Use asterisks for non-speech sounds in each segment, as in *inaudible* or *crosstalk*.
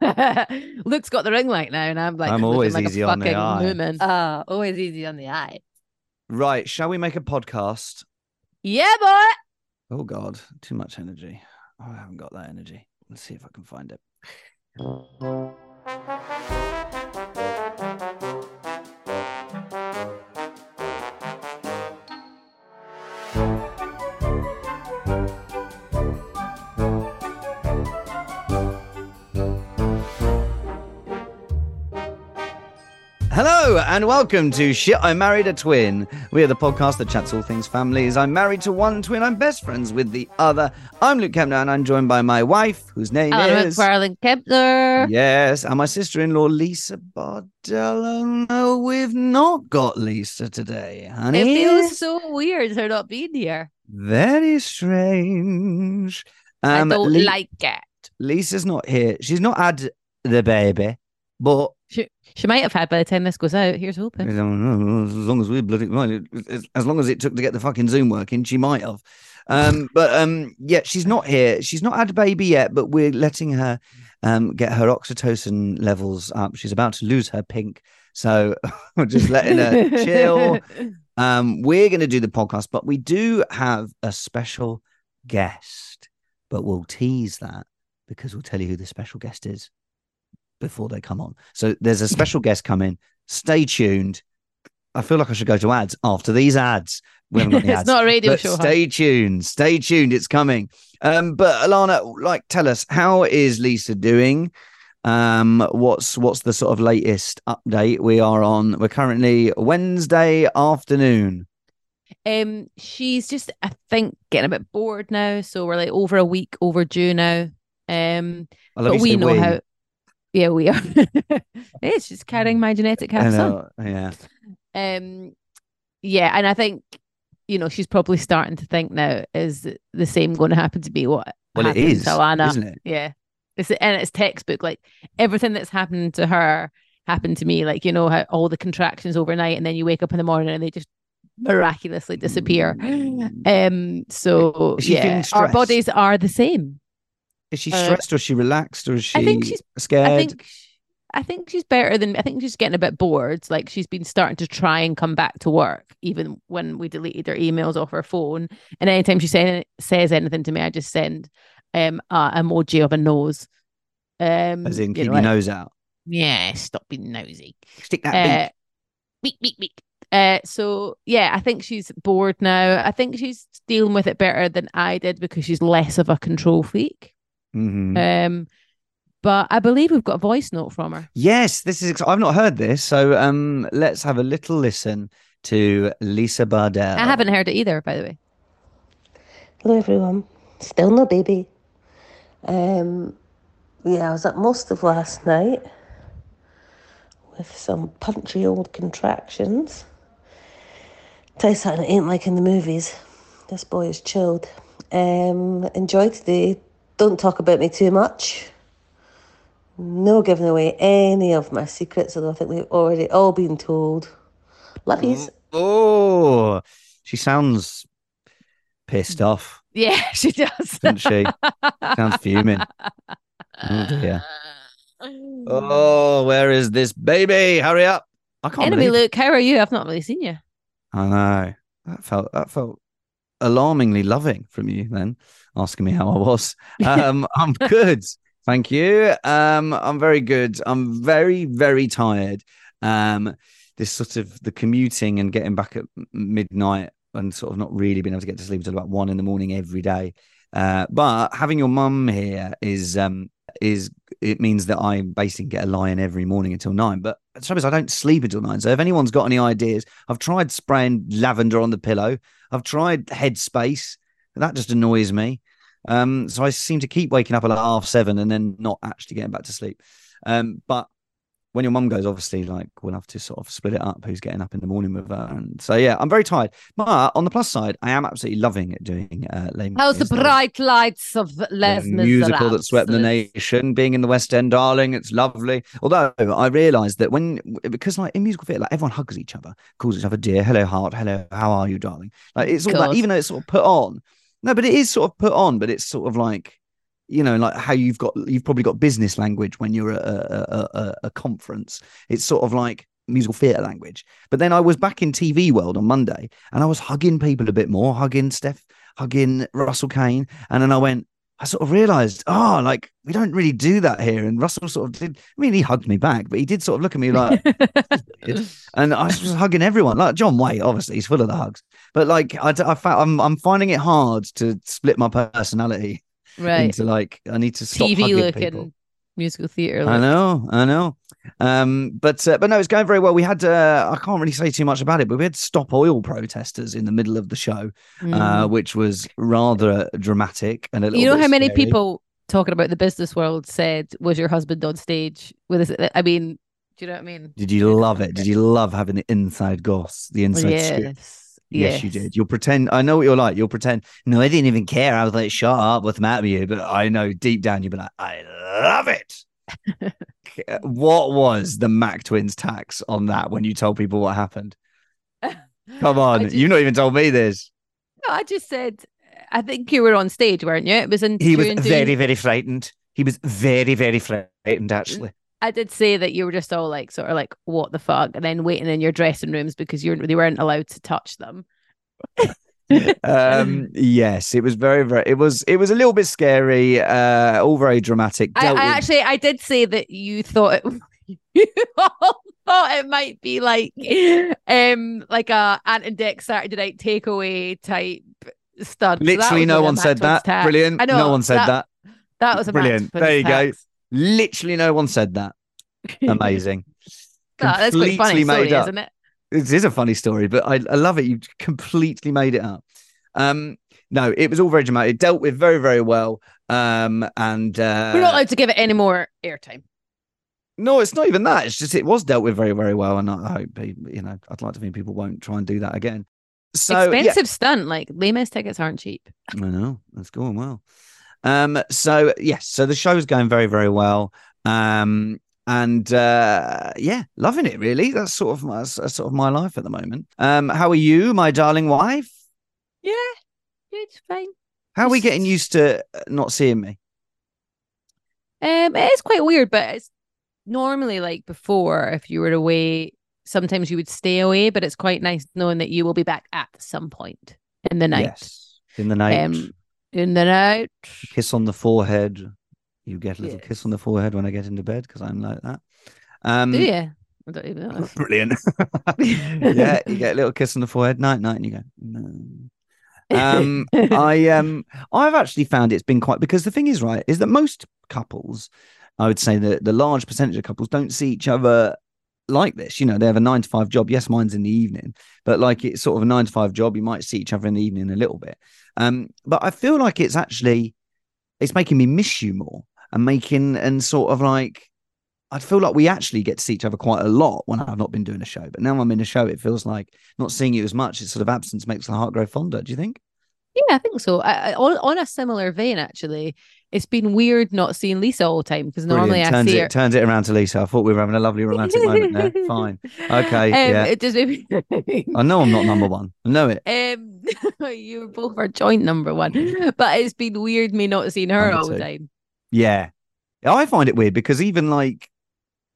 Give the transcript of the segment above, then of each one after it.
*laughs* Luke's got the ring light now, and I'm like, I'm always like easy a on the fucking eye. Moomin. Ah, always easy on the eye. Right, shall we make a podcast? Yeah, boy. Oh God, too much energy. Oh, I haven't got that energy. Let's see if I can find it. Hello and welcome to Shit I Married a Twin. We are the podcast that chats all things families. I'm married to one twin. I'm best friends with the other. I'm Luke Kempner and I'm joined by my wife, whose name Alan is McFarlane Kempner. Yes, and my sister-in-law Lisa Bardell. Oh no, we've not got Lisa today, honey. It feels so weird her not being here. very strange. Um, I don't Li- like it. Lisa's not here. She's not had the baby, but She, might have had by the time this goes out. Here's hoping. As long as we bloody well, as- as long as it took to get the fucking Zoom working, she might have. Um, *laughs* but um, yeah, she's not here. She's not had a baby yet, but we're letting her um get her oxytocin levels up. She's about to lose her pink, so *laughs* we're just letting her chill. *laughs* Um, we're going to do the podcast, but we do have a special guest, but we'll tease that because we'll tell you who the special guest is before they come on. So there's a special guest coming. Stay tuned. I feel like I should go to ads after these ads. We haven't got any It's not a radio but show, huh? Stay tuned. Stay tuned. It's coming. Um, but Alana, like, tell us how is Lisa doing? Um, what's what's the sort of latest update? We are on. We're currently Wednesday afternoon. Um, she's just, I think, getting a bit bored now. So we're like over a week overdue now. Um, but we know we. how. Yeah, we are. *laughs* it's just carrying my genetic half son. Yeah. Um, yeah, and I think you know she's probably starting to think now is the same going to happen to me? What Well, it happened to Alana? isn't it? Yeah, it's and it's textbook. Like everything that's happened to her happened to me. Like you know how all the contractions overnight, and then you wake up in the morning and they just miraculously disappear. Um, so Is yeah, our bodies are the same. Is she Uh, stressed or is she relaxed or is she I think she's- scared? I think I think she's better than I think she's getting a bit bored. Like she's been starting to try and come back to work, even when we deleted her emails off her phone. And anytime she say, says anything to me, I just send um a emoji of a nose. Um, As in, you keep know, your like, nose out. Yeah, stop being nosy. Stick that Uh, beak. beak, beak, beak. Uh, so yeah, I think she's bored now. I think she's dealing with it better than I did because she's less of a control freak. Mhm. Um, but I believe we've got a voice note from her. Yes, this is. Ex- I've not heard this, so um, let's have a little listen to Lisa Bardell. I haven't heard it either, by the way. Hello, everyone. Still no baby. Um, yeah, I was up most of last night with some punchy old contractions. Tell you something, it ain't like in the movies. This boy is chilled. Um, enjoy today. Don't talk about me too much. No giving away any of my secrets, although I think we've already all been told. Love yous. Oh, she sounds pissed mm. off, Yeah, *laughs* she does. doesn't she? sounds fuming. *laughs* Oh dear. Mm. Oh, where is this baby? Hurry up! I can't Enemy believe. Luke, how are you? I've not really seen you. I know that felt that felt alarmingly loving from you. Then asking me how I was. *laughs* Um, I'm good. Thank you. Um, I'm very good. I'm very, very tired. Um, this sort of the commuting and getting back at midnight and sort of not really being able to get to sleep until about one in the morning every day. Uh, but having your mum here is um is it means that I basically get a lie in every morning until nine. But the trouble is, I don't sleep until nine. So if anyone's got any ideas, I've tried spraying lavender on the pillow. I've tried Headspace. That just annoys me. Um, so I seem to keep waking up at like half seven and then not actually getting back to sleep. Um, but when your mum goes, obviously, like we'll have to sort of split it up who's getting up in the morning with her. And so, yeah, I'm very tired. But on the plus side, I am absolutely loving doing uh, Les How's the bright lights of Les the musical that swept the nation, being in the West End, darling. It's lovely. Although I realised that when, because like in musical theatre, like everyone hugs each other, calls each other dear, hello, heart, hello, how are you, darling? Like it's all that, even though it's sort of put on. No, but it is sort of put on, but it's sort of like, you know, like how you've got you've probably got business language when you're at a, a, a, a conference. It's sort of like musical theatre language. But then I was back in TV world on Monday, and I was hugging people a bit more, hugging Steph, hugging Russell Kane, and then I went. I sort of realized, oh, like we don't really do that here. And Russell sort of did. I mean, he hugged me back, but he did sort of look at me like, *laughs* and I was hugging everyone. Like John Waite, obviously, he's full of the hugs. But like, I, I found I'm I'm finding it hard to split my personality right into like I need to stop TV hugging looking people. musical theatre. Look. I know, I know. Um, but uh, but no, it's going very well. We had uh, I can't really say too much about it, but we had stop oil protesters in the middle of the show, uh, Mm. which was rather dramatic and a little. you know how many scary. people talking about the business world said, "Was your husband on stage with us?" I mean, do you know what I mean? Did you love it? Did you love having the inside goss, the inside scoop? yes. Yes, you did. You'll pretend. I know what you're like. You'll pretend. No, I didn't even care. I was like, "Shut up, what's the matter with you?" But I know deep down you'll be like, "I love it." *laughs* what was the Mac Twins tax on that when you told people what happened? *laughs* Come on, just- you've not even told me this. No, I just said. I think you were on stage, weren't you? It was in. He was very, very frightened. He was very, very frightened. Mm. Actually, I did say that you were just all like, sort of like, what the fuck, and then waiting in your dressing rooms because you're they weren't allowed to touch them. *laughs* um, yes, it was very, very. It was, it was a little bit scary. Uh, all very dramatic. I, I with- actually, I did say that you thought it, *laughs* you all thought it might be like, um, like a Ant and Dec Saturday Night Takeaway type. So that Literally, was no one of one Matt said that. tax. Brilliant. I know no one said that. That was a Brilliant. There you go. Literally, no one said that. *laughs* Amazing. That's quite funny, story, up. isn't it? This is a funny story, but I, I love it. You completely made it up. Um, no, it was all very dramatic. It dealt with very, very well. Um, and uh, We're not allowed to give it any more airtime. no, it's not even that. It's just it was dealt with very, very well, and I hope you know, I'd like to think people won't try and do that again. So yeah, Expensive stunt. Like Les Mis tickets aren't cheap. I know that's going well. Um, so yes, so the show is going very, very well. Um, and uh, yeah, loving it. Really, that's sort of my that's sort of my life at the moment. Um, how are you, my darling wife? Yeah, it's fine. How are we getting used to uh, not seeing me? Um, it is quite weird, but it's normally like before, if you were away, sometimes you would stay away, but it's quite nice knowing that you will be back at some point in the night. Yes, in the night, Um, in the night. kiss on the forehead. You get a little Yes. kiss on the forehead when I get into bed because I'm like that. Um, Do you? I don't even know. *laughs* Brilliant. *laughs* *laughs* yeah, you get a little kiss on the forehead, night, night, and you go. No. Um, I um, I've actually found it's been quite because the thing is, right, is that most couples, I would say that the large percentage of couples don't see each other like this. You know, they have a nine to five job. Yes, mine's in the evening, but like it's sort of a nine to five job. You might see each other in the evening a little bit. Um, but I feel like it's actually it's making me miss you more and making and sort of like I feel like we actually get to see each other quite a lot when I've not been doing a show. But now I'm in a show, it feels like not seeing you as much. It's sort of absence makes the heart grow fonder. Do you think? Yeah, I think so. I, I, on, on a similar vein, actually, it's been weird not seeing Lisa all the time because normally. I turns see it her. turns it around to Lisa. I thought we were having a lovely romantic moment there. *laughs* Fine. Okay. Um, yeah. It just I know I'm not number one. I know it. Um, *laughs* you both are joint number one, but it's been weird me not seeing her Number all the time. Yeah. I find it weird because even like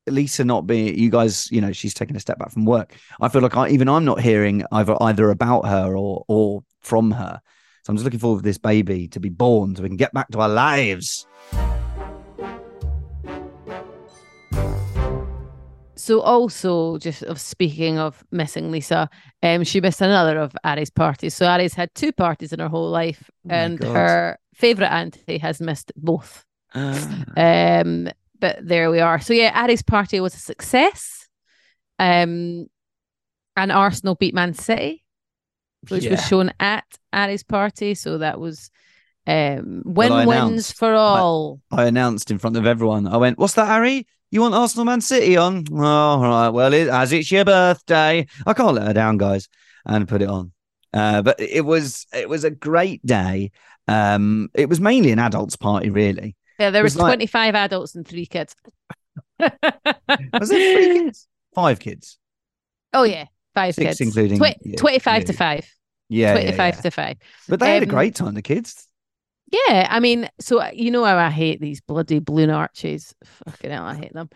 Lisa not being you guys, you know, she's taking a step back from work. I feel like I, even I'm not hearing either either about her or or from her. So I'm just looking forward for this baby to be born so we can get back to our lives. So also, just of speaking of missing Lisa, um, she missed another of Ari's parties. So Ari's had two parties in her whole life, Oh and God. her favorite auntie has missed both. Ah. Um, but there we are. So yeah, Ari's party was a success. Um, and Arsenal beat Man City, which Yeah. was shown at Ari's party. So that was um win wins for all. I announced in front of everyone. I went, "What's that, Ari? You want Arsenal Man City on? Oh, all right. Well, it, as it's your birthday, I can't let her down, guys, and put it on. Uh, but it was it was a great day. Um, it was mainly an adults party, really. Yeah, there It was was like- 25 adults and three kids. *laughs* Was it three kids? Five kids. Oh yeah, five Six kids, including Twe- you- 25 to five. Yeah, yeah, 25 yeah. to five. But they had a Um, great time, the kids. Yeah, I mean, so uh, you know how I hate these bloody balloon arches. Fucking hell, I hate them.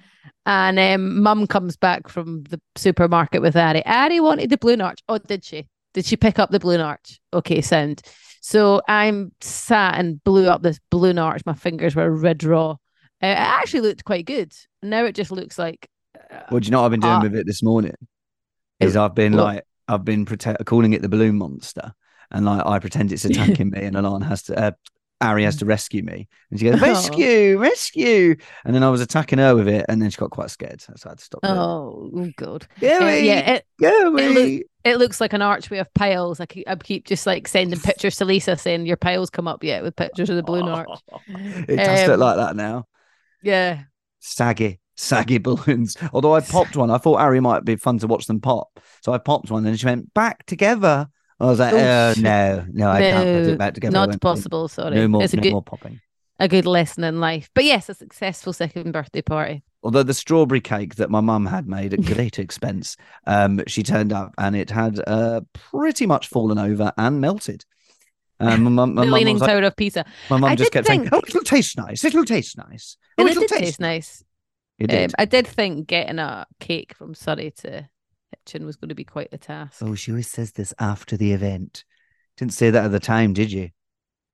And um, mum comes back from the supermarket with Ari. Ari wanted the balloon arch. Oh, did she? Did she pick up the balloon arch? Okay, sound. So I'm sat and blew up this balloon arch. My fingers were red raw. Uh, it actually looked quite good. Now it just looks like. uh, Well, do you know what I've been doing uh, with it this morning? Is I've been what? like I've been protect calling it the balloon monster, and like I pretend it's attacking *laughs* me, and Alan has to. Uh, Ari has to rescue me, and she goes Oh. rescue, rescue, and then I was attacking her with it, and then she got quite scared, so I had to stop. it. Oh, oh, God. Go Uh, yeah, it, it away. it looks like an archway of piles. I keep, I keep just like sending *laughs* pictures to Lisa saying your piles come up yet with pictures of the balloon *laughs* arch. it does look Um, like that now. Yeah. saggy, saggy *laughs* balloons. Although I popped one, I thought Ari might be fun to watch them pop. So I popped one, and she went back together. I was like, Oh, oh, no, no, I can't put it back together. Not possible. Sorry. No more, it's a no good, more popping. a good lesson in life. But yes, a successful second birthday party. Although the strawberry cake that my mum had made at great *laughs* expense, um, she turned up and it had uh, pretty much fallen over and melted. Um, my mum, my *laughs* the Leaning like- Tower of Pisa. my mum just kept saying, "Oh, it'll taste nice. It'll taste nice. Oh, And it it'll did taste nice. It Um. I did think getting a cake from Surrey to Hitchin was going to be quite the task. oh, she always says this after the event. Didn't say that at the time, did you?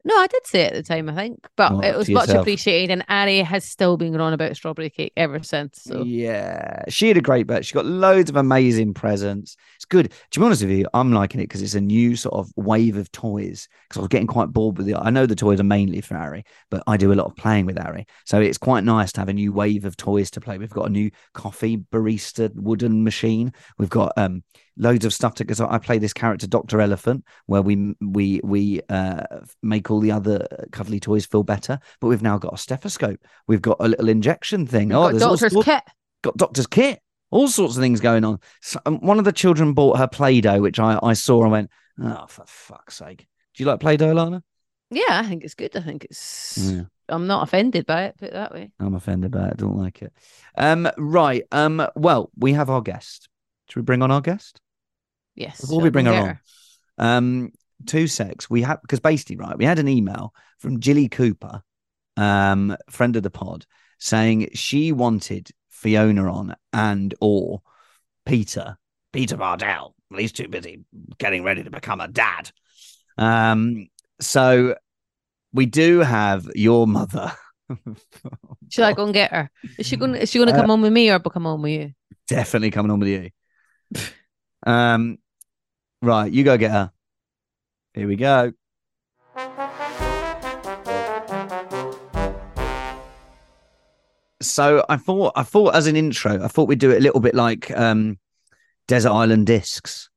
No, I did say it at the time, I think, but Oh, it was much yourself. appreciated. And Ari has still been on about strawberry cake ever since. So Yeah, she had a great bet. She got loads of amazing presents. It's good. To be honest with you, I'm liking it because it's a new sort of wave of toys. Because I was getting quite bored with it. I know the toys are mainly for Ari, but I do a lot of playing with Ari. So it's quite nice to have a new wave of toys to play. We've got a new coffee barista wooden machine. We've got um loads of stuff to because I play this character Doctor Elephant, where we we we uh make all the other cuddly toys feel better. But we've now got a stethoscope. We've got a little injection thing. We've oh, got doctor's sorts- kit. got doctor's kit, all sorts of things going on. So, um, one of the children bought her Play Doh, which I, I saw and went, oh, for fuck's sake. Do you like Play Doh, Lana? Yeah, I think it's good. I think it's. Yeah, I'm not offended by it. Put it that way. I'm offended by it. I don't like it. Um, right. Um, well, we have our guest. Should we bring on our guest? Yes. Before we bring her on, um, two secs. We have because basically, right, we had an email from Jilly Cooper, um, friend of the pod, saying she wanted Fiona on and or Peter, Peter Bardell. Well, he's too busy getting ready to become a dad. Um, so we do have your mother. *laughs* Should I go and get her? Is she going? Is she going to Uh, come on with me or come on with you? Definitely coming on with you. *laughs* um, right, you go get her. Here we go. So I thought, I thought as an intro, I thought we'd do it a little bit like um, Desert Island Discs,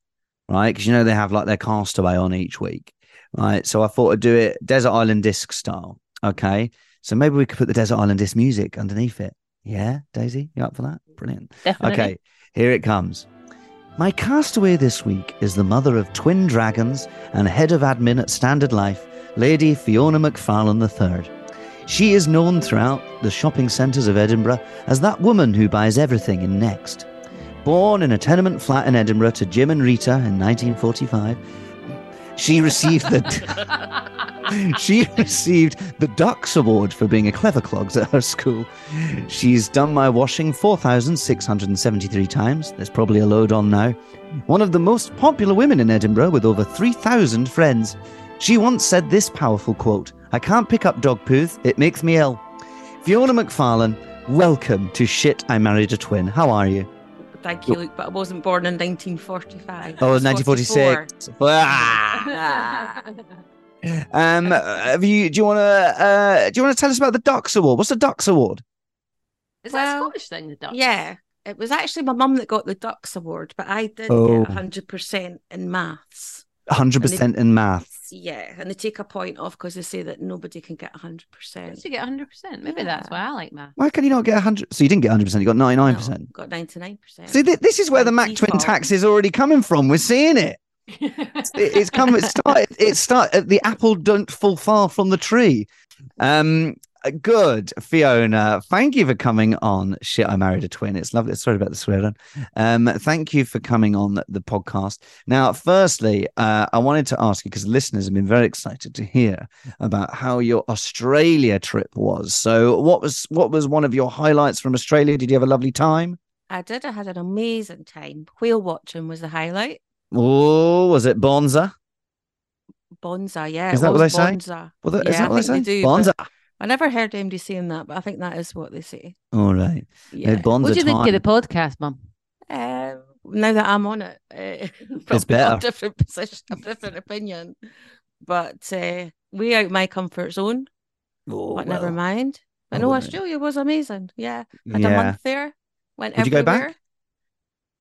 right? Because you know they have like their castaway on each week, right? So I thought I'd do it Desert Island Disc style. Okay, so maybe we could put the Desert Island Disc music underneath it. Yeah, Daisy, you up for that? Brilliant. Definitely. Okay, here it comes. My castaway this week is the mother of twin dragons and head of admin at Standard Life, Lady Fiona McFarlane III. She is known throughout the shopping centres of Edinburgh as that woman who buys everything in Next. Born in a tenement flat in Edinburgh to Jim and Rita in 1945, she received the *laughs* *laughs* she received the Dux Award for being a clever clogs at her school. She's done my washing 4,673 times. There's probably a load on now. One of the most popular women in Edinburgh with over 3,000 friends. She once said this powerful quote I can't pick up dog poos, it makes me ill. Fiona McFarlane, welcome to Shit, I Married a Twin. How are you? Thank you, Luke, but I wasn't born in 1945. Oh, 1946. *laughs* Ah. *laughs* 44. um, have you? Do you want to? Uh, do you want to tell us about the Dux Award? What's the Dux Award? Is that a Scottish thing? The Dux. yeah, it was actually my mum that got the Dux Award, but I did Oh. get 100% in maths. Hundred percent in maths. Yeah, and they take a point off because they say that nobody can get 100%. Did you get 100%? Maybe that's why I like math. Why can you not get hundred? So you didn't get hundred percent. You got ninety nine percent. got 99%. See, th- this is where the By Mac Twin tax is already coming from. We're seeing it. It- it's come. It started. It started. The apple don't fall far from the tree. Um, good, Fiona. Thank you for coming on. Shit, I married a twin. It's lovely. Sorry about the swearing. Um, thank you for coming on the, podcast. Now, firstly, uh, I wanted to ask you because listeners have been very excited to hear about how your Australia trip was. So, what was what was one of your highlights from Australia? Did you have a lovely time? I did. I had an amazing time. Whale watching was the highlight. Oh, was it Bonza? Bonza, yeah. Is that what was they say? Bonza. Well, that, yeah, is that I what they think say? they do. Bonza. I never heard anybody saying that, but I think that is what they say. All right. Yeah. Bonza what do you think of the podcast, Mum? Um, now that I'm on it, uh, probably got better. A different position, a different opinion. But uh, way out my comfort zone. Oh, but never mind. But I no, wouldn't- Australia was amazing. Yeah, had a month there. Went Would you go back?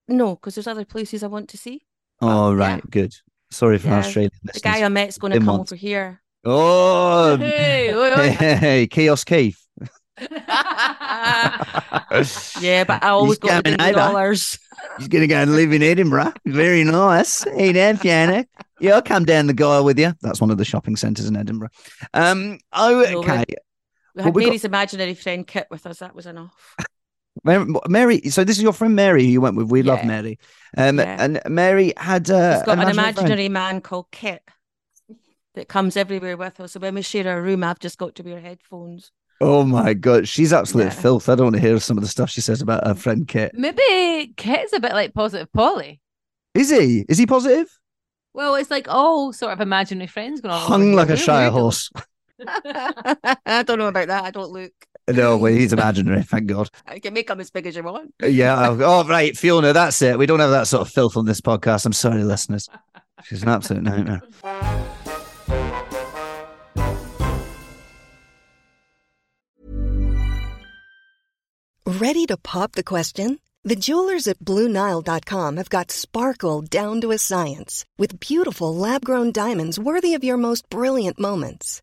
No, because there's other places I want to see. Oh, yeah. right. Good. Sorry for Yeah. Australian The Gyle I met's going to come once. over here. Oh, Hey, oi. hey, Chaos Keith. *laughs* Yeah, but I *laughs* always He's got the dollars. He's going to go and live in Edinburgh. Very nice. Hey, there, Fiona. Yeah, I'll come down the guy with you. That's one of the shopping centres in Edinburgh. Um, oh, No, okay. We Well, had we got- Mary's imaginary friend Kit with us. That was enough. Mary, Mary, so this is your friend Mary who you went with. We love Mary. Um, Yeah. and Mary had uh, She's got an imaginary friend. imaginary man called Kit that comes everywhere with her. So when we share a room, I've just got to wear headphones. Oh my god, she's absolute Yeah. filth. I don't want to hear some of the stuff she says about her friend Kit. Maybe Kit's a bit like positive Polly. Is he? Is he positive? Well, it's like all sort of imaginary friends going on. over Hung here. like a We're shire horse. *laughs* *laughs* I don't know about that. I don't look. No, well, he's imaginary. *laughs* Thank God. Uh, I can make him as big as you want. Uh, yeah. Oh, *laughs* oh, right, Fiona. That's it. We don't have that sort of filth on this podcast. I'm sorry, listeners. She's an absolute nightmare. Ready to pop the question? The jewelers at BlueNile.com have got sparkle down to a science with beautiful lab grown diamonds worthy of your most brilliant moments.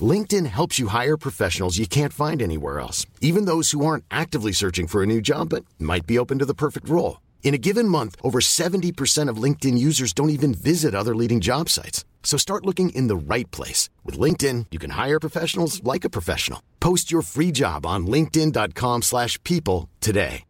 LinkedIn helps you hire professionals you can't find anywhere else, even those who aren't actively searching for a new job but might be open to the perfect role. In a given month, over 70% of LinkedIn users don't even visit other leading job sites. So start looking in the right place. With LinkedIn, you can hire professionals like a professional. Post your free job on linkedin.com/people slash people today.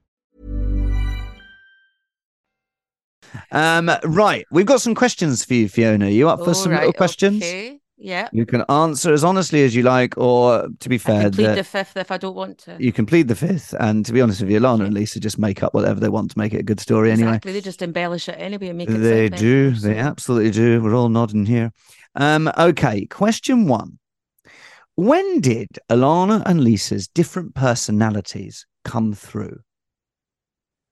Um, right, we've got some questions for you, Fiona. You up for All some right, little questions? Okay. Yeah. You can answer as honestly as you like, or to be I fair, can plead the- the fifth if I don't want to. you can plead the fifth. And to be honest with you, Lana and Lisa just make up whatever they want to make it a good story anyway. Exactly. They just embellish it anyway and make it They do. They so- absolutely do. We're all nodding here. Um, okay, question one. When did Alana and Lisa's different personalities come through?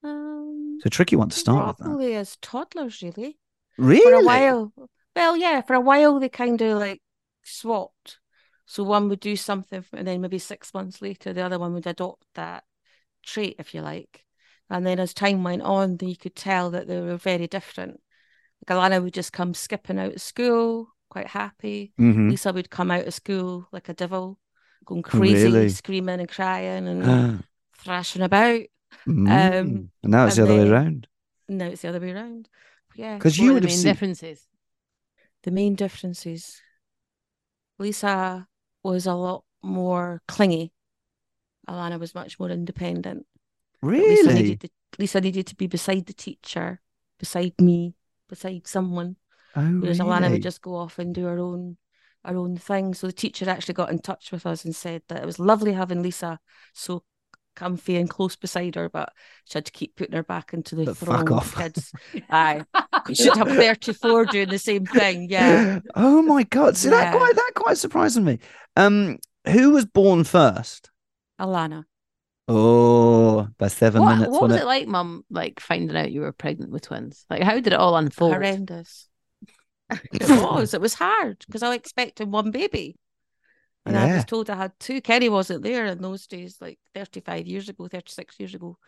Um, It's a tricky one to start with. That. probably as toddlers, really. Really? For a while. Well, yeah, for a while they kind of like swapped. So one would do something, and then maybe six months later, the other one would adopt that trait, if you like. And then as time went on, then you could tell that they were very different. Like Alana would just come skipping out of school, quite happy. Mhm. Lisa would come out of school like a devil, going crazy, Really? screaming and crying and *gasps* thrashing about. Mm. Um, and now it's the other way then- around. Now it's the other way around. Yeah. Because you would have seen. differences. The main differences. Lisa was a lot more clingy. Alana was much more independent. But Lisa Really? needed, to, Lisa needed to be beside the teacher, beside me, beside someone. Oh, Whereas Alana would just go off and do her own her own thing. So the teacher actually got in touch with us and said that it was lovely having Lisa so comfy and close beside her, but she had to keep putting her back into the But throng of kids. *laughs* Aye. You *laughs* should have 34 doing the same thing. Yeah. Oh my god! See that quite that quite surprised me. Um, who was born first? Alana. Oh, by seven What, minutes. what was wasn't it like, Mum? Like finding out you were pregnant with twins? Like, how did it all unfold? Horrendous. *laughs* It was. It was hard because I expected one baby. And I was told I had two. Kenny wasn't there in those days, like 35 years ago, 36 years ago.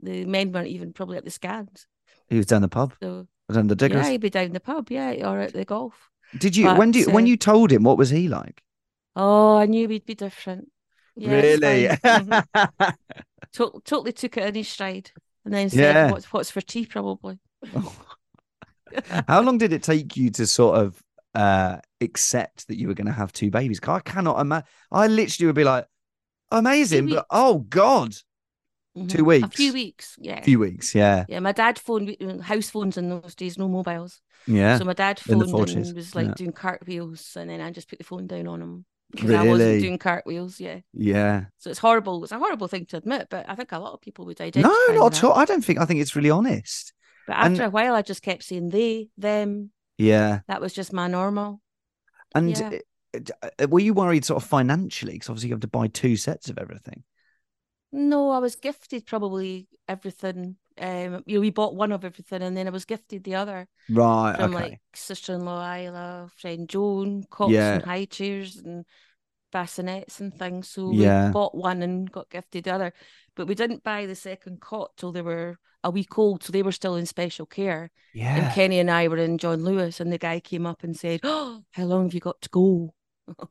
The men weren't even probably at the scans. He was down the pub, So down the diggers. yeah, he'd be down the pub, yeah, or at the golf. Did you when do you, But, when uh, you told him what was he like? Oh, I knew he'd be different. Yeah, really? Mhm. *laughs* To- totally took it in his stride, and then said, Yeah. "What's what's for tea?" Probably. *laughs* How long did it take you to sort of uh accept that you were going to have two babies? I cannot imagine. I literally would be like, amazing, but oh god, Mhm. Two A few weeks. weeks. Yeah. a few weeks, yeah, Yeah, my dad phoned house phones in those days, no mobiles. yeah. So my dad phoned and was like yeah. doing cartwheels, and then I just put the phone down on him because I wasn't doing cartwheels. Yeah, Yeah. so it's horrible. It's a horrible thing to admit, but I think a lot of people would identify. No, not at all. I don't think. I think it's really honest. But And- after a while, I just kept saying they, them. Yeah. That was just my normal. And Yeah. uh, uh, were you worried sort of financially? Because obviously you have to buy two sets of everything. No, I was gifted probably everything. Um, you know, we bought one of everything, and then I was gifted the other Right. from okay. like sister-in-law Isla, friend Joan, cots Yeah. and high chairs and bassinets and things. So Yeah. we bought one and got gifted the other, but we didn't buy the second cot till they were a week old, so they were still in special care. Yeah. And. Kenny and I were in John Lewis, and the guy came up and said, "Oh, how long have you got to go?"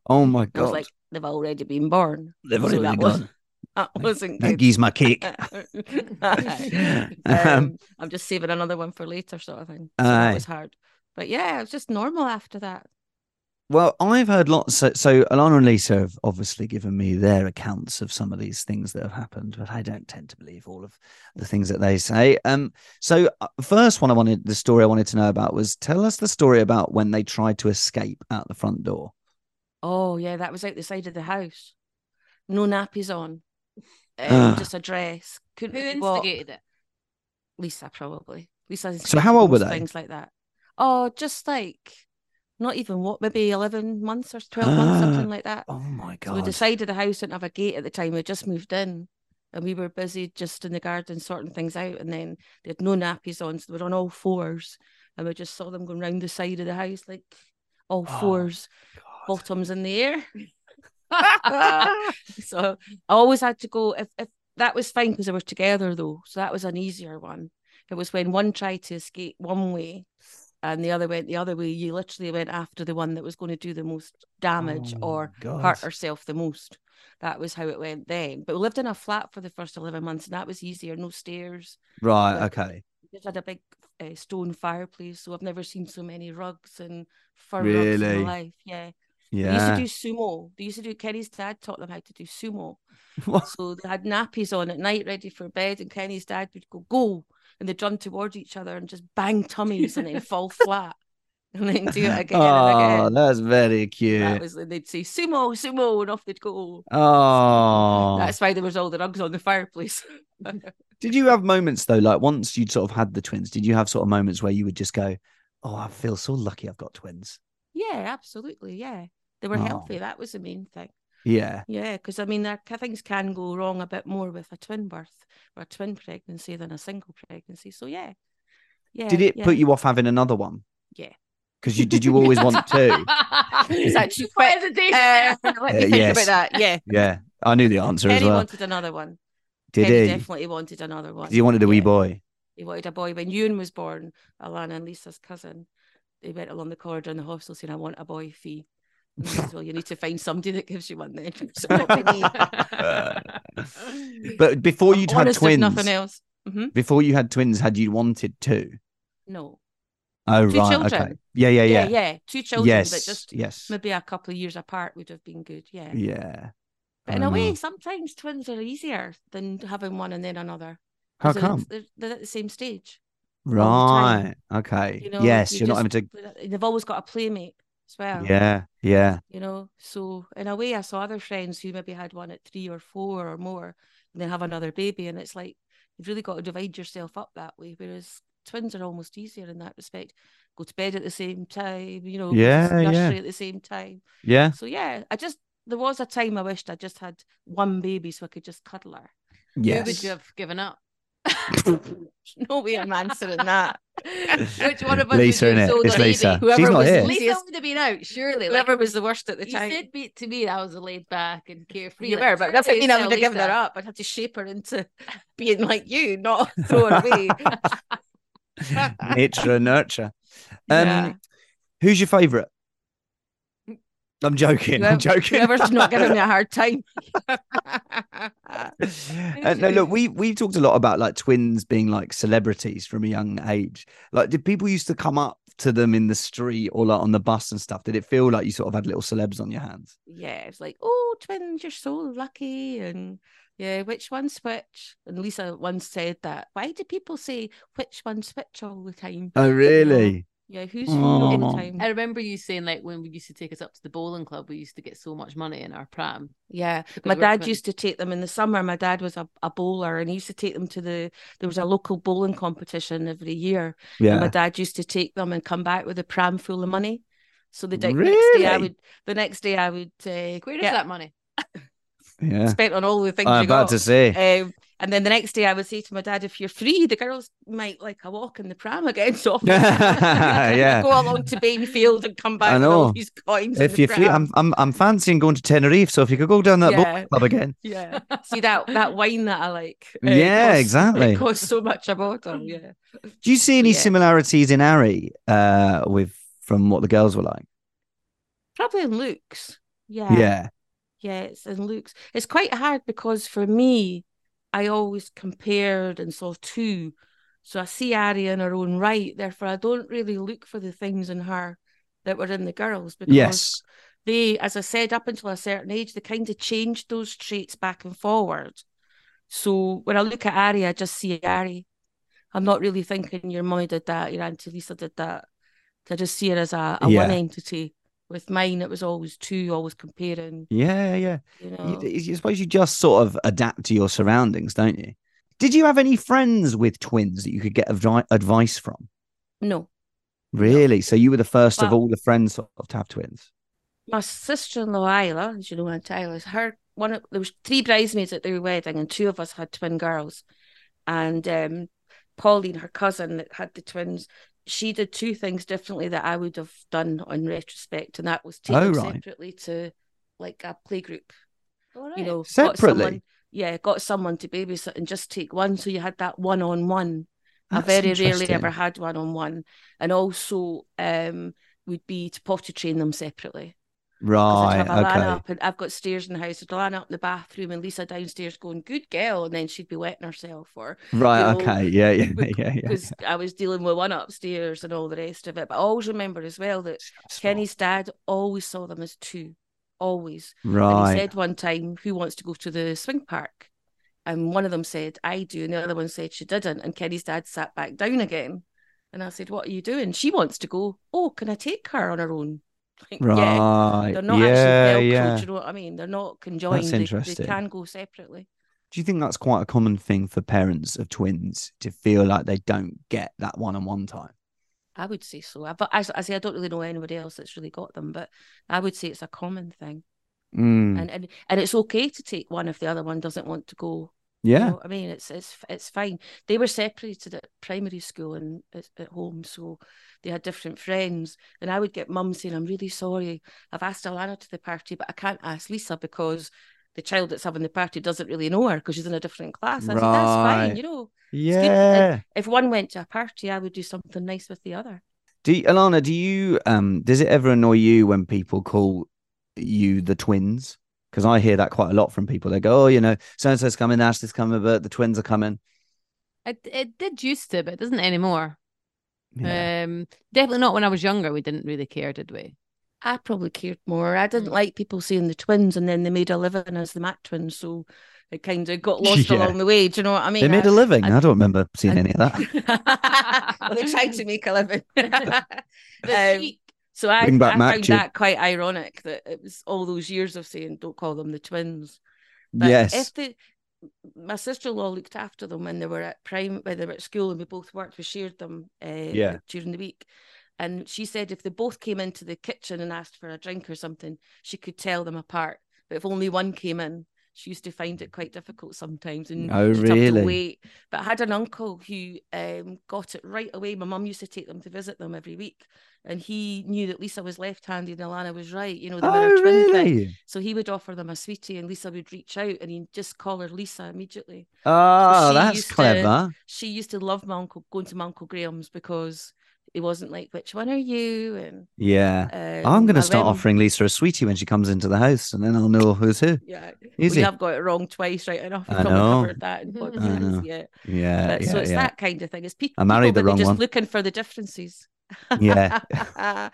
Oh my And *laughs* I was god. like, "They've already been born." They've already that been gone. That wasn't good. You's my cake. *laughs* um, Um, I'm just saving another one for later, sort of thing. So Aye. that was hard, but yeah, it was just normal after that. Well, I've heard lots. So, so Alana and Lisa have obviously given me their accounts of some of these things that have happened, but I don't tend to believe all of the things that they say. Um, so uh, first one I wanted, the story I wanted to know about was tell us the story about when they tried to escape out the front door. Oh yeah, that was out the side of the house. No nappies on. Um, just a dress. Couldn't Who walk. instigated it? Lisa probably. Lisa. So how old were they? Things like that. Oh, just like not even what, maybe eleven months or twelve months, something like that. Oh my So we decided the house didn't have a gate at the time. We just moved in and we were busy just in the garden sorting things out. And then they had no nappies on, so they were on all fours. And we just saw them going round the side of the house, like all Oh, fours, God. bottoms in the air. *laughs* *laughs* *laughs* so I always had to go if, if that was fine because they were together though. So that was an easier one. It was when one tried to escape one way and the other went the other way, you literally went after the one that was going to do the most damage Oh, or God. hurt herself the most. That was how it went then. But we lived in a flat for the first 11 months and that was easier. No stairs. Right. Like- Okay. We just had a big uh, stone fireplace. So I've never seen so many rugs and fur rugs in my life. Yeah. They used to do sumo. They used to do Kenny's dad taught them how to do sumo. *laughs* What? So they had nappies on at night ready for bed, and Kenny's dad would go, go, and they'd run towards each other and just bang tummies and then fall *laughs* flat and then do it again and again. Oh, that's very cute. That was and they'd say sumo, sumo, and off they'd go. Oh, That's why there was all the rugs on the fireplace. *laughs* Did you have moments though, like once you'd sort of had the twins, did you have sort of moments where you would just go, Oh, I feel so lucky I've got twins? yeah, absolutely. Yeah. They were Oh. healthy. That was the main thing. Yeah. Yeah, because I mean, there, things can go wrong a bit more with a twin birth or a twin pregnancy than a single pregnancy. So yeah, yeah. Did it yeah. put you off having another one? Yeah. Because you did you always want two? Is that too What quick? Uh, let me Uh, think yes. about that. Yeah, Yeah. I knew the answer as Kenny well. wanted another one. Did Kenny he? definitely wanted another one. he wanted a wee boy. He wanted a boy. When Ewan was born, Alana and Lisa's cousin, they went along the corridor in the hostel saying, "I want a boy." Fee. Well, you need to find somebody that gives you one then. *laughs* So it won't be me. But before you'd had Honest as twins, nothing else. hmm before you had twins, had you wanted two? No, Oh Two right, children. okay. Yeah, yeah, yeah, yeah. yeah, two children, yes, but just yes. maybe a couple of years apart would have been good. Yeah. Yeah. But in a way, know. sometimes twins are easier than having one and then another. How come? They're, they're at the same stage. Right. Okay. You know, yes, you you're not having to. They've always got a playmate as well. Yeah, yeah. You know, so in a way, I saw other friends who maybe had one at three or four or more, and then have another baby, and it's like you've really got to divide yourself up that way. Whereas twins are almost easier in that respect. Go to bed at the same time, you know. Yeah, yeah. nursery at the same time. Yeah. So yeah, I just there was a time I wished I just had one baby so I could just cuddle her. Yes. Who would you have given up? *laughs* No way I'm answering that. Which one of us Lisa, would you sold It's Lisa. eBay? She's Whoever not was here. Lisa would have been out, surely. Like, Whoever was the worst at the you time. said be, to me that I was a laid back and carefree. You like, were, but that doesn't surely mean I tell would have given her up. I'd have to shape her into *laughs* being like you, not throw away. Nature and nurture. *laughs* Um, Yeah. Who's your favourite? I'm joking. I'm joking. Whoever's not giving me a *laughs* hard time. *laughs* Uh, no, look, we we've talked a lot about like twins being like celebrities from a young age. Like, did people used to come up to them in the street or like on the bus and stuff? Did it feel like you sort of had little celebs on your hands? yeah, it's like, oh, twins, you're so lucky. And yeah, which one's which? And Lisa once said that. Why do people say which one's which all the time? Oh, *laughs* really? Yeah, who's who all the time? I remember you saying like when we used to take us up to the bowling club, we used to get so much money in our pram. Yeah, my dad used to take them in the summer. My dad was a, a bowler and he used to take them to the, there was a local bowling competition every year. And my dad used to take them and come back with a pram full of money. So the di- next day I would, the next day I would uh, Where is get that money? Yeah. *laughs* spent on all the things I'm you about got. to say. Um, and then the next day I would say to my dad, if you're free, the girls might like a walk in the pram again. *laughs* So *laughs* Yeah. go along to Babyfield and come back I know. all these coins." If you're free, I'm, I'm I'm fancying going to Tenerife. So if you could go down that Yeah. book club again. *laughs* Yeah. See that that wine that I like. uh, Yeah, costs- exactly. It costs so much a bottle. Yeah. Do you see any Yeah. similarities in Ari uh, with from what the girls were like? Probably in looks. Yeah. Yeah. Yeah, it's in looks. It's quite hard because for me, I always compared and saw two. So I see Ari in her own right. Therefore, I don't really look for the things in her that were in the girls because Yes. they, as I said, up until a certain age, they kind of changed those traits back and forward. So when I look at Ari, I just see Ari. I'm not really thinking your mummy did that, your auntie Lisa did that. I just see her as a, a Yeah. one entity. With mine, it was always two, always comparing. Yeah, yeah. You know, you suppose you just sort of adapt to your surroundings, don't you? Did you have any friends with twins that you could get advi- advice from? no. Really? So you were the first of all the friends sort of to have twins? My sister-in-law Isla, as you know, Aunt Isla's her one. Of, there was three bridesmaids at their wedding, and two of us had twin girls. And um, Pauline, her cousin that had the twins, she did two things differently that I would have done on retrospect, and that was take Oh, right. separately to like a playgroup. All You right. know, got Separately? someone, yeah, got someone to babysit and just take one, so you had that one-on-one. I very rarely ever had one-on-one, and also um would be to potty train them separately. Right. I'd have Alana Okay. up and I've got stairs in the house. I'd Alana up in the bathroom and Lisa downstairs going, good girl. And then she'd be wetting herself or Right. you know, okay. Yeah. Yeah. *laughs* Yeah. Yeah. because I was dealing with one upstairs and all the rest of it. But I always remember as well that. Kenny's dad always saw them as two, always. And Right. he said one time, who wants to go to the swing park? And one of them said, I do. And the other one said she didn't. And Kenny's dad sat back down again. And I said, What are you doing? She wants to go. Oh, can I take her on her own? *laughs* Like, Yeah. Right. They're not yeah. actually Velcro, yeah. do you know what I mean? They're not conjoined. That's They- They, can go separately. Do you think that's quite a common thing for parents of twins to feel like they don't get that one-on-one time? I would say so. I, but as I say, I don't really know anybody else that's really got them, but I would say it's a common thing. Mm. And, and and it's okay to take one if the other one doesn't want to go. Yeah. You know I mean, it's it's it's fine. They were separated at primary school and at, at home, so they had different friends. And I would get mum saying, "I'm really sorry. I've asked Alana to the party, but I can't ask Lisa because the child that's having the party doesn't really know her because she's in a different class." I said, "That's fine. You know. Yeah. if one went to a party, I would do something nice with the other." Do you, Alana, do you um does it ever annoy you when people call you the twins? Because I hear that quite a lot from people. They go, "Oh, you know, so and so's coming, Ashley's coming, but the twins are coming." It, it did used to, but it doesn't anymore. Yeah. Um, definitely not when I was younger. We didn't really care, did we? I probably cared more. I didn't like people saying the twins and then they made a living as the Mac twins. So it kind of got lost *laughs* Yeah. along the way. Do you know what I mean? they made I- a living. I, I- don't remember seeing any of that. *laughs* well, they tried to make a living. *laughs* The Um, cheek. So I, I found that quite ironic that it was all those years of saying don't call them the twins. But yes. if the my sister-in-law looked after them when they were at prime when they were at school and we both worked, we shared them uh, Yeah. during the week. And she said if they both came into the kitchen and asked for a drink or something, she could tell them apart. But if only one came in, she used to find it quite difficult sometimes and Oh, really? to wait. But I had an uncle who um, got it right away. My mum used to take them to visit them every week. And he knew that Lisa was left-handed and Alana was right. You know, they were oh, a twin thing. really? So he would offer them a sweetie, and Lisa would reach out, and he'd just call her Lisa immediately. Oh, she that's used to- clever. She used to love my uncle going to my uncle Graham's because it wasn't like, "Which one are you?" And Yeah. um, I'm going I to start went- offering Lisa a sweetie when she comes into the house, and then I'll know who's who. Yeah, Easy. we have got it wrong twice, right enough. We I probably know. covered that in *laughs* I podcasts. know. Yeah, Yeah, but, yeah, so it's yeah. that kind of thing. It's pe- people, I married the wrong just one. looking for the differences. Yeah. *laughs* I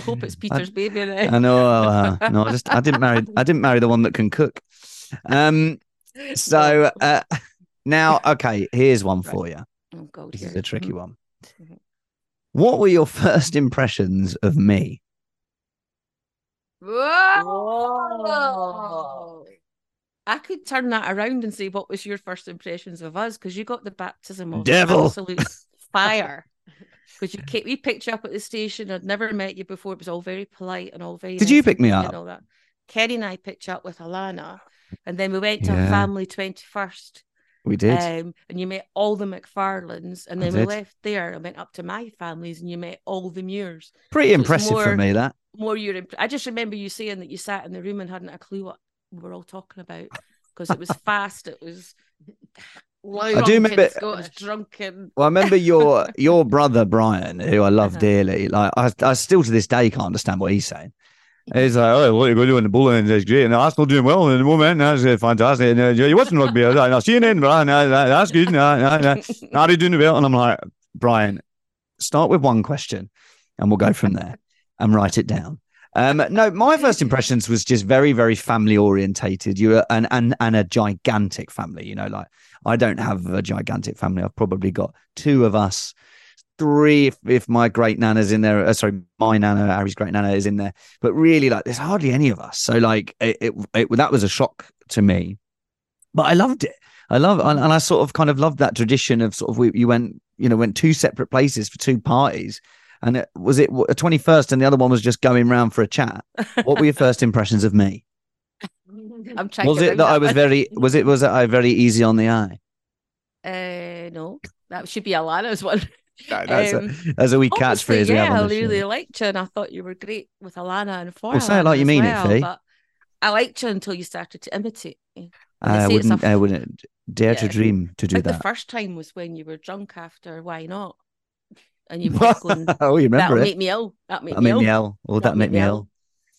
hope it's *laughs* Peter's baby then. I know. Uh, no, I just I didn't marry. I didn't marry the one that can cook. Um. So uh, now, okay, here's one for you. oh God, This here. is a tricky Mhm. one. What were your *laughs* first impressions of me? Whoa. I could turn that around and say, what was your first impressions of us? Because you got the baptism of Devil. absolute fire. *laughs* Because you ca- we picked you up at the station. I'd never met you before. It was all very polite and all very. Did you pick me and up? all that. Kerry and I picked you up with Alana, and then we went to Yeah. family twenty first. We did. Um, and you met all the McFarlands, and then we left there and went up to my families, and you met all the Muirs Pretty so it's impressive for me. That. more you're imp- I just remember you saying that you sat in the room and hadn't a clue what we were all talking about because it was *laughs* fast, it was loud. I do remember- It was drunk and *laughs* Well, I remember your your brother Brian, who I love Uh-huh. dearly. Like I, I still to this day can't understand what he's saying. He's like, oh, what you going to do in the Bullen? That's great. And Arsenal doing well in the moment. That's uh, fantastic. And, uh, you watching rugby? I like, I'll see you then, Brian. That- That's good. How are you doing well? And I'm like, Brian, start with one question and we'll go from there and write it down. Um, no, my first impressions was just very, very family orientated. You're and and and a gigantic family. You know, like I don't have a gigantic family. I've probably got two of us, three if, if my great nana's in there. Uh, sorry, my nana, Harry's great nana is in there. But really, like, there's hardly any of us. So like, it, it, it that was a shock to me, but I loved it. I love and, and I sort of kind of loved that tradition of sort of we, you went you know went two separate places for two parties. And it, was it a 21st and the other one was just going round for a chat? What were your first impressions of me? *laughs* I'm trying Was to it that I was one. very was it was I very easy on the eye? uh no that should be Alana's one That's, Um, a, that's a wee catchphrase we yeah have I really show. liked you and I thought you were great with Alana and for Well, it like you mean it, well, Fee. but I liked you until you started to imitate me I say it's a wouldn't I wouldn't dare to dream to do think the first time was when you were drunk after why not and you were *laughs* going oh, you that'll remember make it? me ill that make That me made ill me ill. Oh, that made me ill.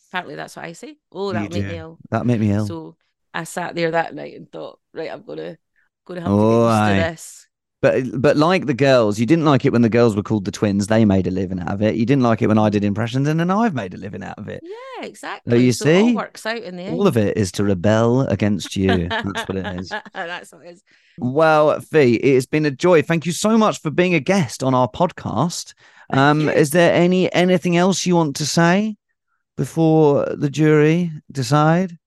Apparently, that's what I say. Oh, that made me ill. That made me ill. So I sat there that night and thought, right, I'm gonna gonna have Oh, to get aye. used to this. But but like the girls, you didn't like it when the girls were called the twins. They made a living out of it. You didn't like it when I did impressions, and then I've made a living out of it. Yeah, exactly. you so It all see? works out in the end. All of it is to rebel against you. That's what it is. *laughs* that's what it is. Well, Fee, it has been a joy. Thank you so much for being a guest on our podcast. Um, is there any anything else you want to say before the jury decide?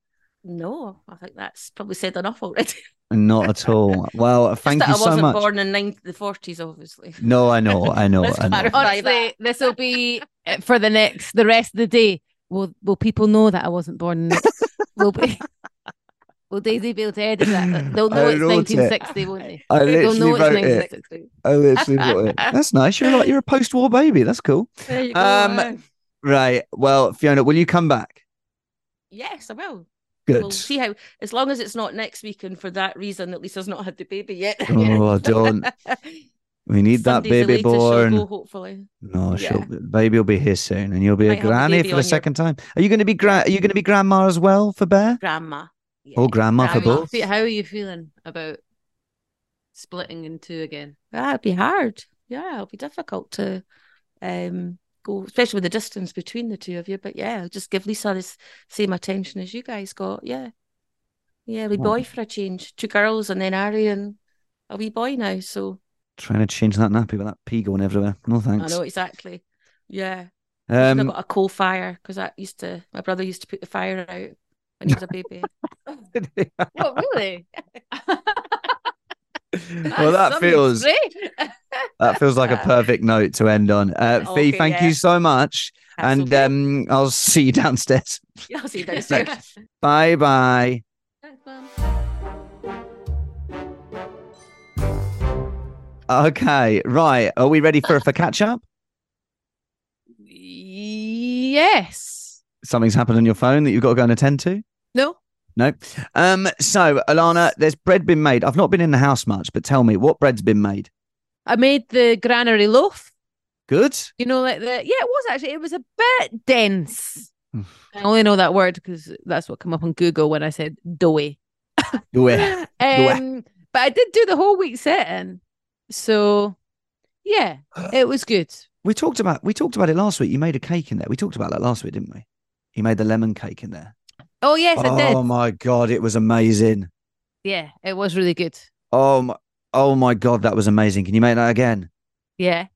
No, I think that's probably said enough already. Not at all. *laughs* Well, thank Just you that I so wasn't born in nine, the forties, obviously. No, I know, I know, I know. Honestly, this will be for the next, the rest of the day. Will Will people know that I wasn't born? In, *laughs* will be. Will Daisy be able to edit that? They'll know I it's wrote it. 1960, won't they? I They'll literally know it's wrote it. 1960. I literally wrote it. *laughs* That's nice. You're like you're a post-war baby. That's cool. There you go. Um. Right. Well, Fiona, will you come back? yes, I will. Good. We'll see how, as long as it's not next week, and for that reason, at Lisa's not had the baby yet. *laughs* Oh, don't. *laughs* We need that baby later she'll born. go, hopefully. No, Yeah. she'll baby will be here soon, and you'll be a Might have the granny baby for the your- second time. Are you going to be gra- Are you going to be grandma as well for Bear? Grandma. Yeah. Oh, grandma for How, are both. fe- how are you feeling about splitting in two again? That'd be hard. yeah, it'll be difficult to um go, especially with the distance between the two of you. But yeah, just give Lisa the same attention as you guys got. Yeah. Yeah, we Oh. boy for a change. Two girls and then Ari and a wee boy now. So Trying to change that nappy with that pee going everywhere. No thanks. I know exactly. Yeah. I Um, got a coal fire because I used to my brother used to put the fire out when he was a baby. *laughs* *laughs* What really? *laughs* well, that feels *laughs* that feels like a *laughs* perfect note to end on. Uh, Fee, thank yeah. you so much, That's and um, I'll see you downstairs. Yeah, *laughs* I'll see you downstairs. Bye bye. Okay, right. Are we ready for for catch up? Yes. Something's happened on your phone that you've got to go and attend to. No. No. Um. So, Alana, there's bread been made. I've not been in the house much, but tell me what bread's been made. I made the granary loaf. Good. You know, like the yeah, it was actually. It was a bit dense. I only know that word because that's what came up on Google when I said doughy. *laughs* Yeah. Um, but I did do the whole week setting, so yeah, it was good. We talked about we talked about it last week. You made a cake in there. We talked about that last week, didn't we? You made the lemon cake in there. Oh yes, I did. Oh my god, it was amazing. Yeah, it was really good. Oh my, oh my god, that was amazing. Can you make that again? Yeah,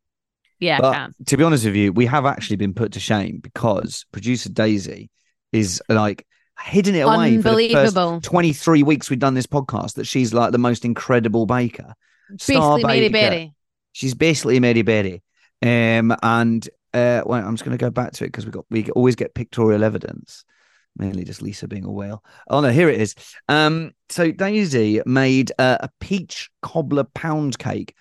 yeah, But I can. to be honest with you, we have actually been put to shame because producer Daisy is like hidden it away for the first Unbelievable. 23 weeks we've done this podcast that she's like the most incredible baker. Star Basically, Mary baker. Berry. She's basically Mary Berry. Um, and uh, well, I'm just going to go back to it because we got we always get pictorial evidence. Mainly just Lisa being a whale. Oh no, here it is. Um, so Daisy made uh, a peach cobbler pound cake.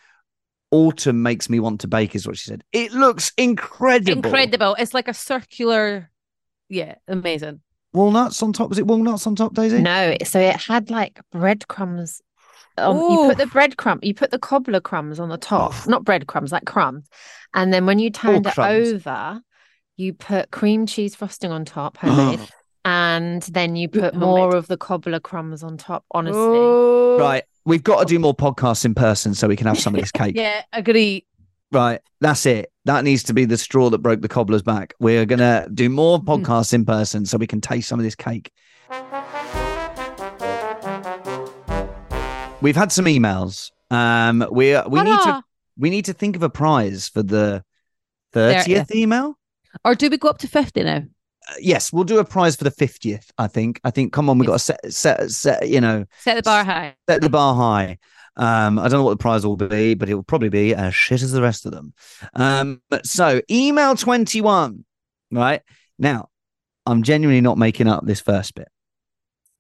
Autumn makes me want to bake, is what she said. It looks incredible. Incredible. It's like a circular. Yeah, amazing. Walnuts on top. Was it walnuts on top, Daisy? No, so it had like breadcrumbs. Um, you put the Ooh. breadcrumb, you put the cobbler crumbs on the top, not breadcrumbs, like crumbs. And then when you turned it over, you put cream cheese frosting on top, *gasps* homemade, and then you put more of the cobbler crumbs on top. Honestly, Oh, Right. We've got to do more podcasts in person so we can have some of this *laughs* cake. Yeah, agree. Right. That's it. That needs to be the straw that broke the cobbler's back. We're going to do more podcasts in person so we can taste some of this cake. We've had some emails. Um, we we need to we need to think of a prize for the thirtieth email. Or do we go up to fifty now? Yes, we'll do a prize for the fiftieth. I think. I think. Come on, we've got to set set set. You know, Set the bar high. set the bar high. Um, I don't know what the prize will be, but it will probably be as shit as the rest of them. Um, but so email 21, right? Now, I'm genuinely not making up this first bit.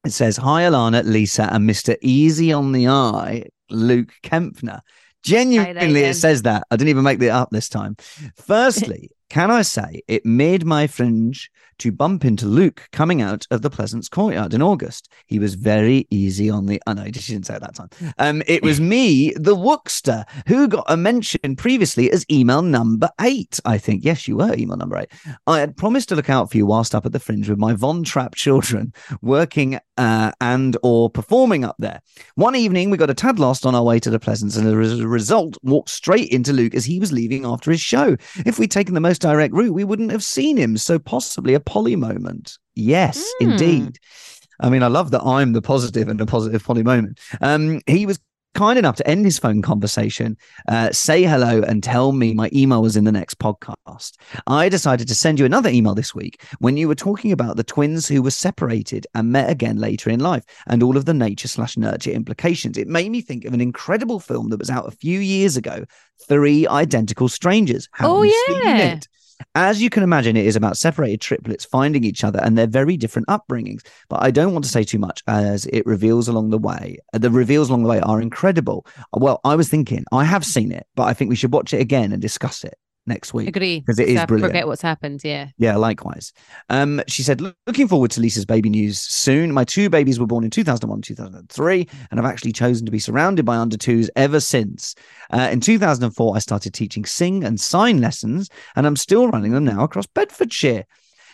It says, Hi, Alana, Lisa, and Mr. Easy on the Eye, Luke Kempner. Genuinely, it says that. I didn't even make that up this time. Firstly, can I say it made my fringe to bump into Luke coming out of the Pleasance Courtyard in August. He was very easy on the. I know *laughs* she didn't say it that time. Um, it was me, the Wookster, who got a mention previously as email number eight. I think yes, you were email number eight. I had promised to look out for you whilst up at the fringe with my Von Trapp children, working uh, and or performing up there. One evening, we got a tad lost on our way to the Pleasance, and as a result, walked straight into Luke as he was leaving after his show. If we'd taken the most direct route, we wouldn't have seen him. So possibly a Polly moment. Yes, Hmm. indeed. I mean, I love that I'm the positive and a positive Polly moment. Um, he was kind enough to end his phone conversation, uh, say hello, and tell me my email was in the next podcast. I decided to send you another email this week when you were talking about the twins who were separated and met again later in life and all of the nature slash nurture implications. It made me think of an incredible film that was out a few years ago, Three Identical Strangers. Oh, yeah. it? As you can imagine, it is about separated triplets finding each other and their very different upbringings. But I don't want to say too much as it reveals along the way. The reveals along the way are incredible. Well, I was thinking, I have seen it, but I think we should watch it again and discuss it next week. Agree. Because it is I brilliant. Forget what's happened. Yeah. Yeah, likewise. Um, she said, looking forward to Lisa's baby news soon. My two babies were born in 2001, 2003, and I've actually chosen to be surrounded by under twos ever since. Uh, in 2004, I started teaching sing and sign lessons, and I'm still running them now across Bedfordshire.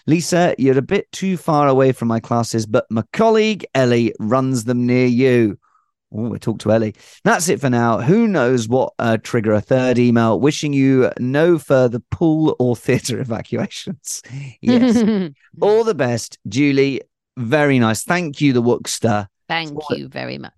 Lisa, you're a bit too far away from my classes, but my colleague Ellie runs them near you. Oh, we talked to Ellie. That's it for now. Who knows what uh, trigger a third email? Wishing you no further pool or theatre *laughs* evacuations. *laughs* Yes. All the best, Julie. Very nice. Thank you, the Wookster. Thank you very much.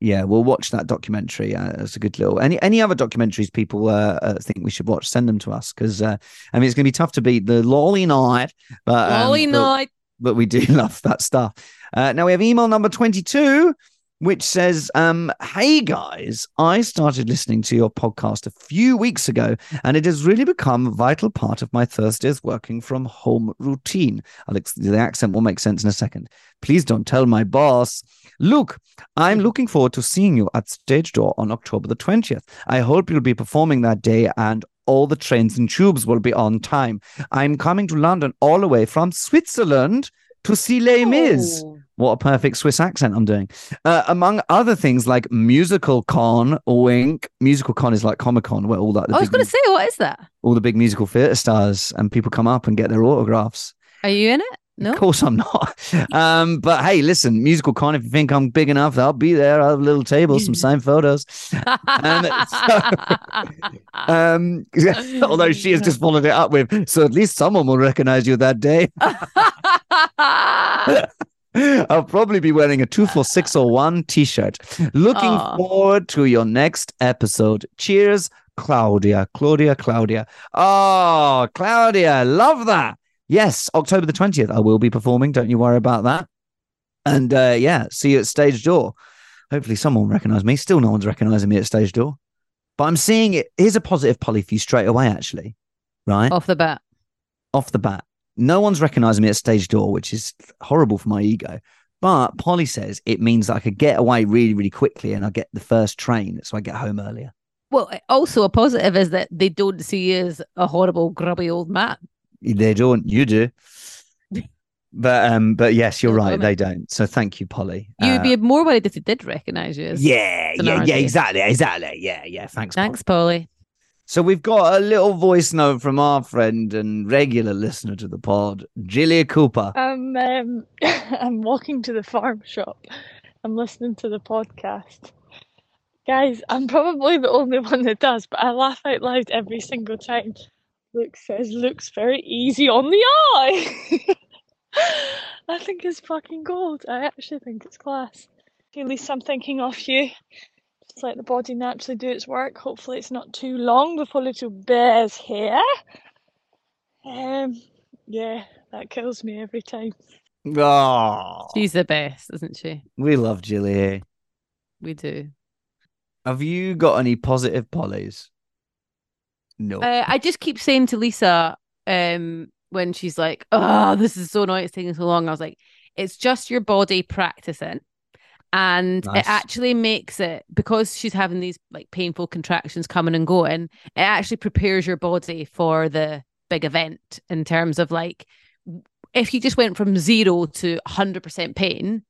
Yeah, we'll watch that documentary. Uh, it's a good little. Any any other documentaries people uh, uh, think we should watch? Send them to us because uh, I mean it's going to be tough to beat the Lolly Night. But, um, Lolly but- night. but we do *laughs* love that stuff. Uh, now we have email number 22, which says, um, Hey guys, I started listening to your podcast a few weeks ago, and it has really become a vital part of my Thursdays working from home routine. Alex, the accent will make sense in a second. Please don't tell my boss. Luke, I'm looking forward to seeing you at Stage Door on October the 20th. I hope you'll be performing that day and all the trains and tubes will be on time. I'm coming to London all the way from Switzerland to see Les Mis. Oh. What a perfect Swiss accent I'm doing. Uh, among other things like Musical Con, wink. Musical Con is like Comic Con, where all that the I was going to say, what is that? all the big musical theatre stars and people come up and get their autographs. Are you in it? No. Of course I'm not. *laughs* Um, but hey, listen, Musical Con, if you think I'm big enough, I'll be there. I'll have a little table, some signed photos. *laughs* And *laughs* Um, although she has just followed it up with, so at least someone will recognize you that day. *laughs* I'll probably be wearing a two four six or one t-shirt. Looking Aw. forward to your next episode. Cheers, Claudia. Claudia, Claudia. Oh, Claudia, love that. Yes, October the 20th, I will be performing. Don't you worry about that. And uh, yeah, see you at stage door. Hopefully, someone will recognize me. Still, no one's recognizing me at stage door. But I'm seeing it. Here's a positive Polly for you straight away, actually. Right? Off the bat. off the bat. No one's recognizing me at stage door, which is horrible for my ego. But Polly says it means that I could get away really, really quickly and I get the first train, so I get home earlier. Well, also a positive is that they don't see you as a horrible, grubby old man. They don't, you do. *laughs* But um, but yes, you're right. They don't. So thank you, Polly. You'd Uh, be more worried if they did recognize you. As... yeah, yeah, yeah, exactly, exactly. Yeah, yeah. Thanks. Polly. Thanks, Polly. So we've got a little voice note from our friend and regular listener to the pod, Gillia Cooper. I'm um, *laughs* I'm walking to the farm shop. I'm listening to the podcast. Guys, I'm probably the only one that does, but I laugh out loud every single time. Luke says, "Looks very easy on the eye." *laughs* I think it's fucking gold. I actually think it's class. At least I'm thinking of you. Just let the body naturally do its work. Hopefully, it's not too long before little bear's here. Um, yeah, that kills me every time. Oh, She's the best, isn't she? we love Gillia. We do. Have you got any positive pollies? No. Uh, I just keep saying to Lisa, um, when she's like, "Oh, this is so annoying, it's taking so long," I was like, "It's just your body practicing." And Nice. it actually makes it because she's having these like painful contractions coming and going, it actually prepares your body for the big event in terms of like if you just went from zero to 100% pain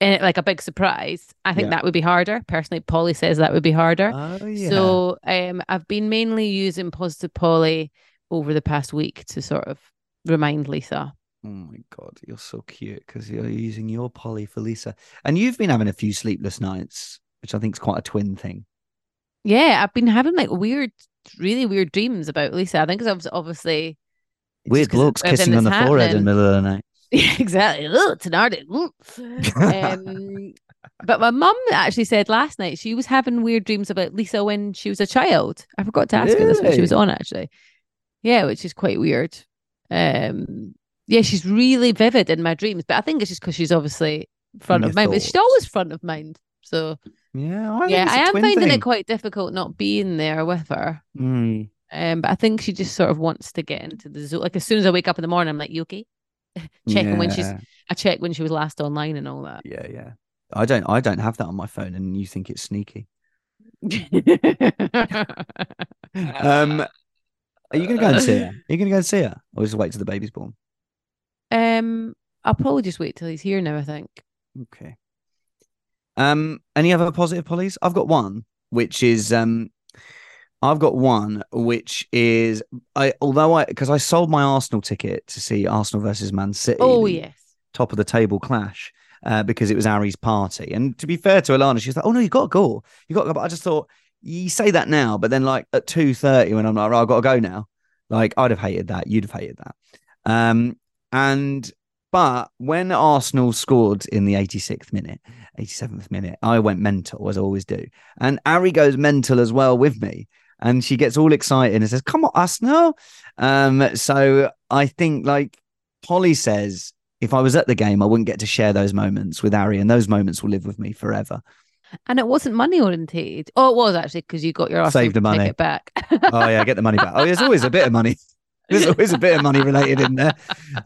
and like a big surprise, I think Yeah. that would be harder. Personally, Polly says that would be harder. oh yeah. So um, I've been mainly using positive polly over the past week to sort of remind Lisa. Oh my god, you're so cute because you're using your Polly for Lisa, and you've been having a few sleepless nights, which I think is quite a twin thing. Yeah, I've been having like weird, really weird dreams about Lisa. I think it's obviously Weird just 'cause looks kissing on the that's forehead in the middle of the night. *laughs* Yeah, exactly. Ugh, Thénardier. Ugh. um, but my mum actually said last night she was having weird dreams about Lisa when she was a child. I forgot to ask her this when she was on actually. Yeah, which is quite weird. Um, yeah, she's really vivid in my dreams, but I think it's just because she's obviously front of mind. But she's always front of mind. So Yeah, I yeah, I am finding thing. it quite difficult not being there with her. Mm. Um, but I think she just sort of wants to get into the zoo. Like as soon as I wake up in the morning, I'm like, "You okay?" *laughs* Checking when she's. I check when she was last online and all that. yeah, yeah. I don't, I don't have that on my phone, and you think it's sneaky. *laughs* Um, are you gonna go and see her? Are you gonna go and see her, or just wait till the baby's born? Um, I'll probably just wait till he's here now. I think. Okay. Um, any other positive pollies? I've got one, which is um, I've got one which is I although I because I sold my Arsenal ticket to see Arsenal versus Man City. Oh yes. top of the table clash. uh, because it was Ari's party. And to be fair to Alana, she was like, "Oh no, you got to go, you got to go." But I just thought you say that now, but then like at two thirty when I'm like, right, "I've got to go now," like I'd have hated that. You'd have hated that. Um, and but when Arsenal scored in the 86th minute, 87th minute, I went mental as I always do, and Ari goes mental as well with me and she gets all excited and says, "Come on, Arsenal!" Um, so I think, like Polly says, if I was at the game, I wouldn't get to share those moments with Ari, and those moments will live with me forever. And it wasn't money oriented. Oh, it was actually because you got your Arsenal Saved the money. ticket back. oh yeah, get the money back. Oh, there's always a bit of money. *laughs* There's always a bit of money related in there.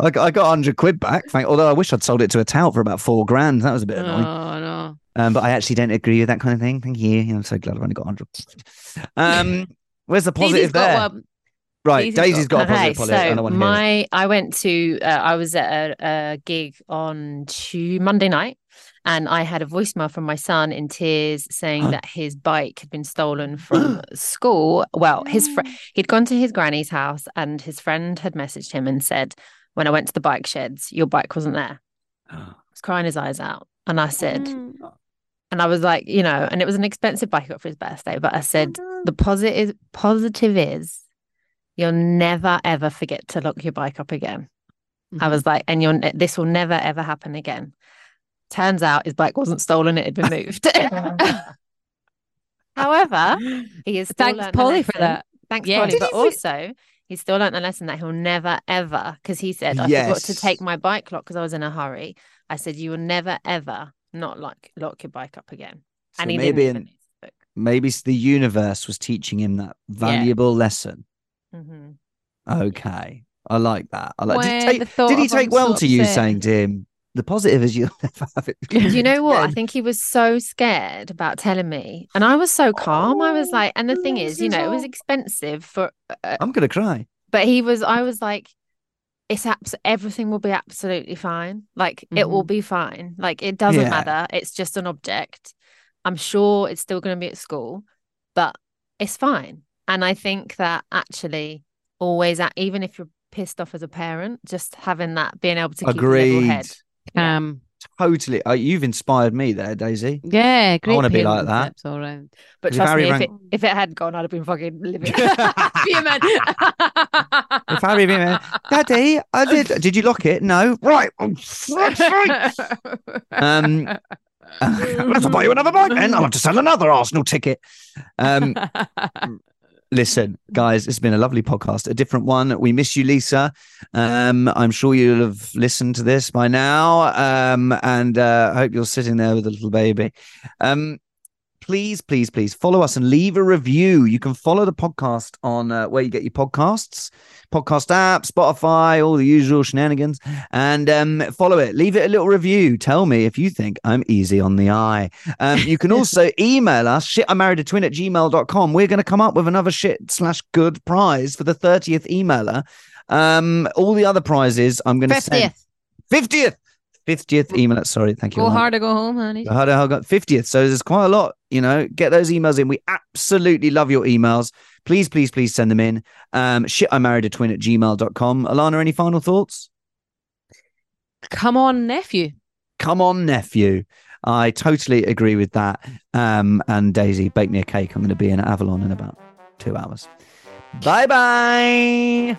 I got, I got 100 quid back. Thank, although I wish I'd sold it to a tout for about four grand. That was a bit annoying. oh no. Um, but I actually don't agree with that kind of thing. Thank you. I'm so glad I've only got 100. Um, *laughs* where's the positive there? one. Right, Daisy's Daisy's got, a Okay, positive. I so don't want to hear it. my I went to uh, I was at a, a gig on Tu Monday night, and I had a voicemail from my son in tears saying that his bike had been stolen *gasps* from school. Well, his fr- he'd gone to his granny's house, and his friend had messaged him and said, "When I went to the bike sheds, your bike wasn't there." He was crying his eyes out, and I said, and I was like, you know, and it was an expensive bike he got for his birthday, but I oh, said the positive positive is you'll never ever forget to lock your bike up again. I mm-hmm. was like, and you'll this will never ever happen again. Turns out his bike wasn't stolen; it had been moved. *laughs* *laughs* However, he is still Thanks, Polly, for that. Thanks, Yeah. Polly. Did But he also, he still learnt the lesson that he'll never ever, because he said, I forgot to take my bike lock because I was in a hurry. I said, you will never ever not lock lock your bike up again. So and he maybe didn't. in- Maybe s- the universe was teaching him that valuable lesson. Mm-hmm. Okay. I like that. I like did, he take, did he take well to you saying to him, the positive is you'll *laughs* never have it. Do you know *laughs* what? I think he was so scared about telling me, and I was so calm. I was Oh, like, and the thing is, you know, it was expensive for, uh, I'm gonna cry. but he was. I was like, it's abs- everything will be absolutely fine. Like it will Mhm. be fine. Like it doesn't Yeah. matter. It's just an object. I'm sure it's still going to be at school, but it's fine. And I think that actually, always, at, even if you're pissed off as a parent, just having that, being able to keep a level Agreed. head. Um, Totally. Uh, you've inspired me there, Daisy. yeah, great. wanna be like that. all round. But trust me, if it, if it had gone, I'd have been fucking living. *laughs* *laughs* Vehement. If Harry came in, Daddy, I did. Did you lock it? No. Right. Oh. *laughs* Um, I'll have to buy you another bike then. I'll have to sell another Arsenal ticket. Um, listen, guys, it's been a lovely podcast, a different one. We miss you, Lisa. Um, I'm sure you'll have listened to this by now. Um, and uh, I hope you're sitting there with a little baby. Um, please, please, please follow us and leave a review. You can follow the podcast on uh, where you get your podcasts, podcast app, Spotify, all the usual shenanigans, and um, follow it. Leave it a little review. Tell me if you think I'm easy on the eye. Um, you can *laughs* also email us shit I married a twin at gmail.com. We're going to come up with another shit slash good prize for the 30th emailer. Um, all the other prizes I'm going to send. 50th. 50th. 50th email. Sorry. Thank you. Go hard or go home, honey. The hell got 50th? So there's quite a lot, you know. Get those emails in. We absolutely love your emails. Please, please, please send them in. Um, shit, I married a twin at gmail.com. Alana, any final thoughts? Come on, nephew. Come on, nephew. I totally agree with that. Um, and Daisy, bake me a cake. I'm going to be in Avalon in about two hours. Bye bye.